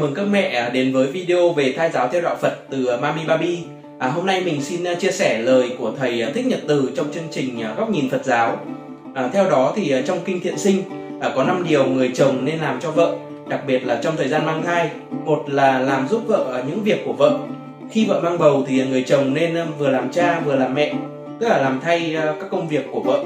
mừng các mẹ à, đến với video về thai giáo theo đạo Phật từ à, Mami Baby. À, hôm nay mình xin à, chia sẻ lời của thầy Thích Nhật Từ trong chương trình Góc nhìn Phật giáo. À, theo đó thì trong kinh thiện sinh à, có 5 điều người chồng nên làm cho vợ, đặc biệt là trong thời gian mang thai. Một là làm giúp vợ những việc của vợ. Khi vợ mang bầu thì người chồng nên vừa làm cha vừa làm mẹ, tức là làm thay các công việc của vợ.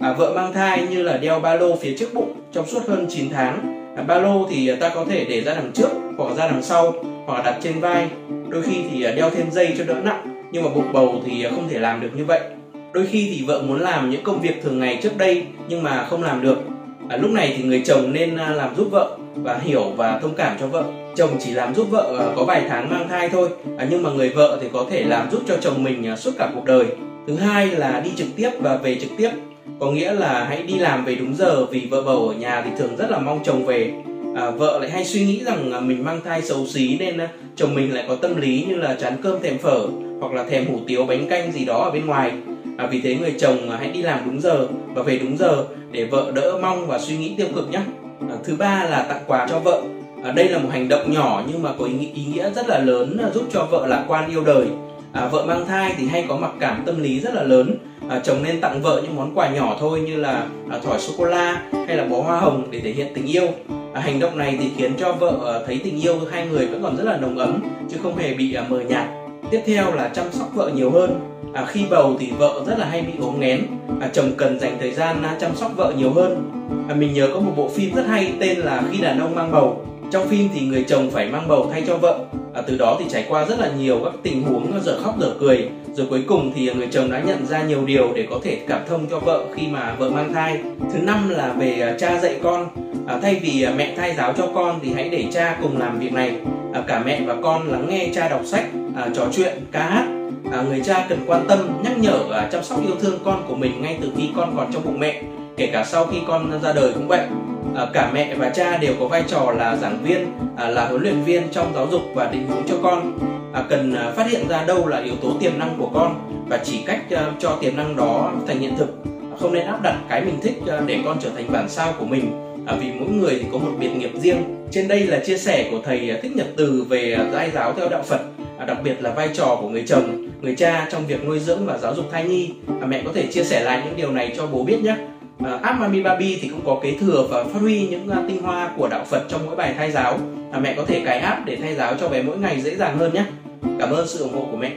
À, vợ mang thai như là đeo ba lô phía trước bụng trong suốt hơn 9 tháng ba lô thì à, ta có thể để ra đằng trước hoặc ra đằng sau hoặc đặt trên vai. Đôi khi thì à, đeo thêm dây cho đỡ nặng nhưng mà bụng bầu thì à, không thể làm được như vậy. Đôi khi thì vợ muốn làm những công việc thường ngày trước đây nhưng mà không làm được. À, lúc này thì người chồng nên làm giúp vợ và hiểu và thông cảm cho vợ. Chồng chỉ làm giúp vợ có vài tháng mang thai thôi à, nhưng mà người vợ thì có thể làm giúp cho chồng mình suốt cả cuộc đời. Thứ hai là đi trực tiếp và về trực tiếp có nghĩa là hãy đi làm về đúng giờ vì vợ bầu ở nhà thì thường rất là mong chồng về. À, vợ lại hay suy nghĩ rằng mình mang thai xấu xí nên à, chồng mình lại có tâm lý như là chán cơm thèm phở hoặc là thèm hủ tiếu bánh canh gì đó ở bên ngoài. À, vì thế người chồng à, hãy đi làm đúng giờ và về đúng giờ để vợ đỡ mong và suy nghĩ tiêu cực nhé à, thứ ba là tặng quà cho vợ. À, đây là một hành động nhỏ nhưng mà có ý, ý nghĩa rất là lớn à, giúp cho vợ lạc quan yêu đời. À, vợ mang thai thì hay có mặc cảm tâm lý rất là lớn à, chồng nên tặng vợ những món quà nhỏ thôi như là à, thỏi sô cô la hay là bó hoa hồng để thể hiện tình yêu. À, hành động này thì khiến cho vợ à, thấy tình yêu hai người vẫn còn rất là nồng ấm chứ không hề bị à, mờ nhạt. Tiếp theo là chăm sóc vợ nhiều hơn. À, khi bầu thì vợ rất là hay bị ốm nghén à, chồng cần dành thời gian à, chăm sóc vợ nhiều hơn. À, mình nhớ có một bộ phim rất hay tên là khi đàn ông mang bầu. Trong phim thì người chồng phải mang bầu thay cho vợ à, từ đó thì trải qua rất là nhiều các tình huống dở khóc dở cười. Rồi cuối cùng thì người chồng đã nhận ra nhiều điều để có thể cảm thông cho vợ khi mà vợ mang thai. Thứ năm là về à, cha dạy con. À, thay vì à, mẹ thay giáo cho con thì hãy để cha cùng làm việc này. À, cả mẹ và con lắng nghe cha đọc sách à, trò chuyện ca hát. À, người cha cần quan tâm nhắc nhở à, chăm sóc yêu thương con của mình ngay từ khi con còn trong bụng mẹ kể cả sau khi con ra đời cũng vậy à, cả mẹ và cha đều có vai trò là giảng viên à, là huấn luyện viên trong giáo dục và định hướng cho con. À, cần à, phát hiện ra đâu là yếu tố tiềm năng của con và chỉ cách à, cho tiềm năng đó thành hiện thực. Không nên áp đặt cái mình thích à, để con trở thành bản sao của mình. À, vì mỗi người thì có một biệt nghiệp riêng. Trên đây là chia sẻ của thầy à, thích nhật từ về à, giai giáo theo đạo phật à, đặc biệt là vai trò của người chồng người cha trong việc nuôi dưỡng và giáo dục thai nhi. À, mẹ có thể chia sẻ lại những điều này cho bố biết nhé. À, app Mami Baby thì cũng có kế thừa và phát huy những à, tinh hoa của đạo Phật trong mỗi bài thai giáo. À, mẹ có thể cài app để thay giáo cho bé mỗi ngày dễ dàng hơn nhé. Cảm ơn sự ủng hộ của mẹ.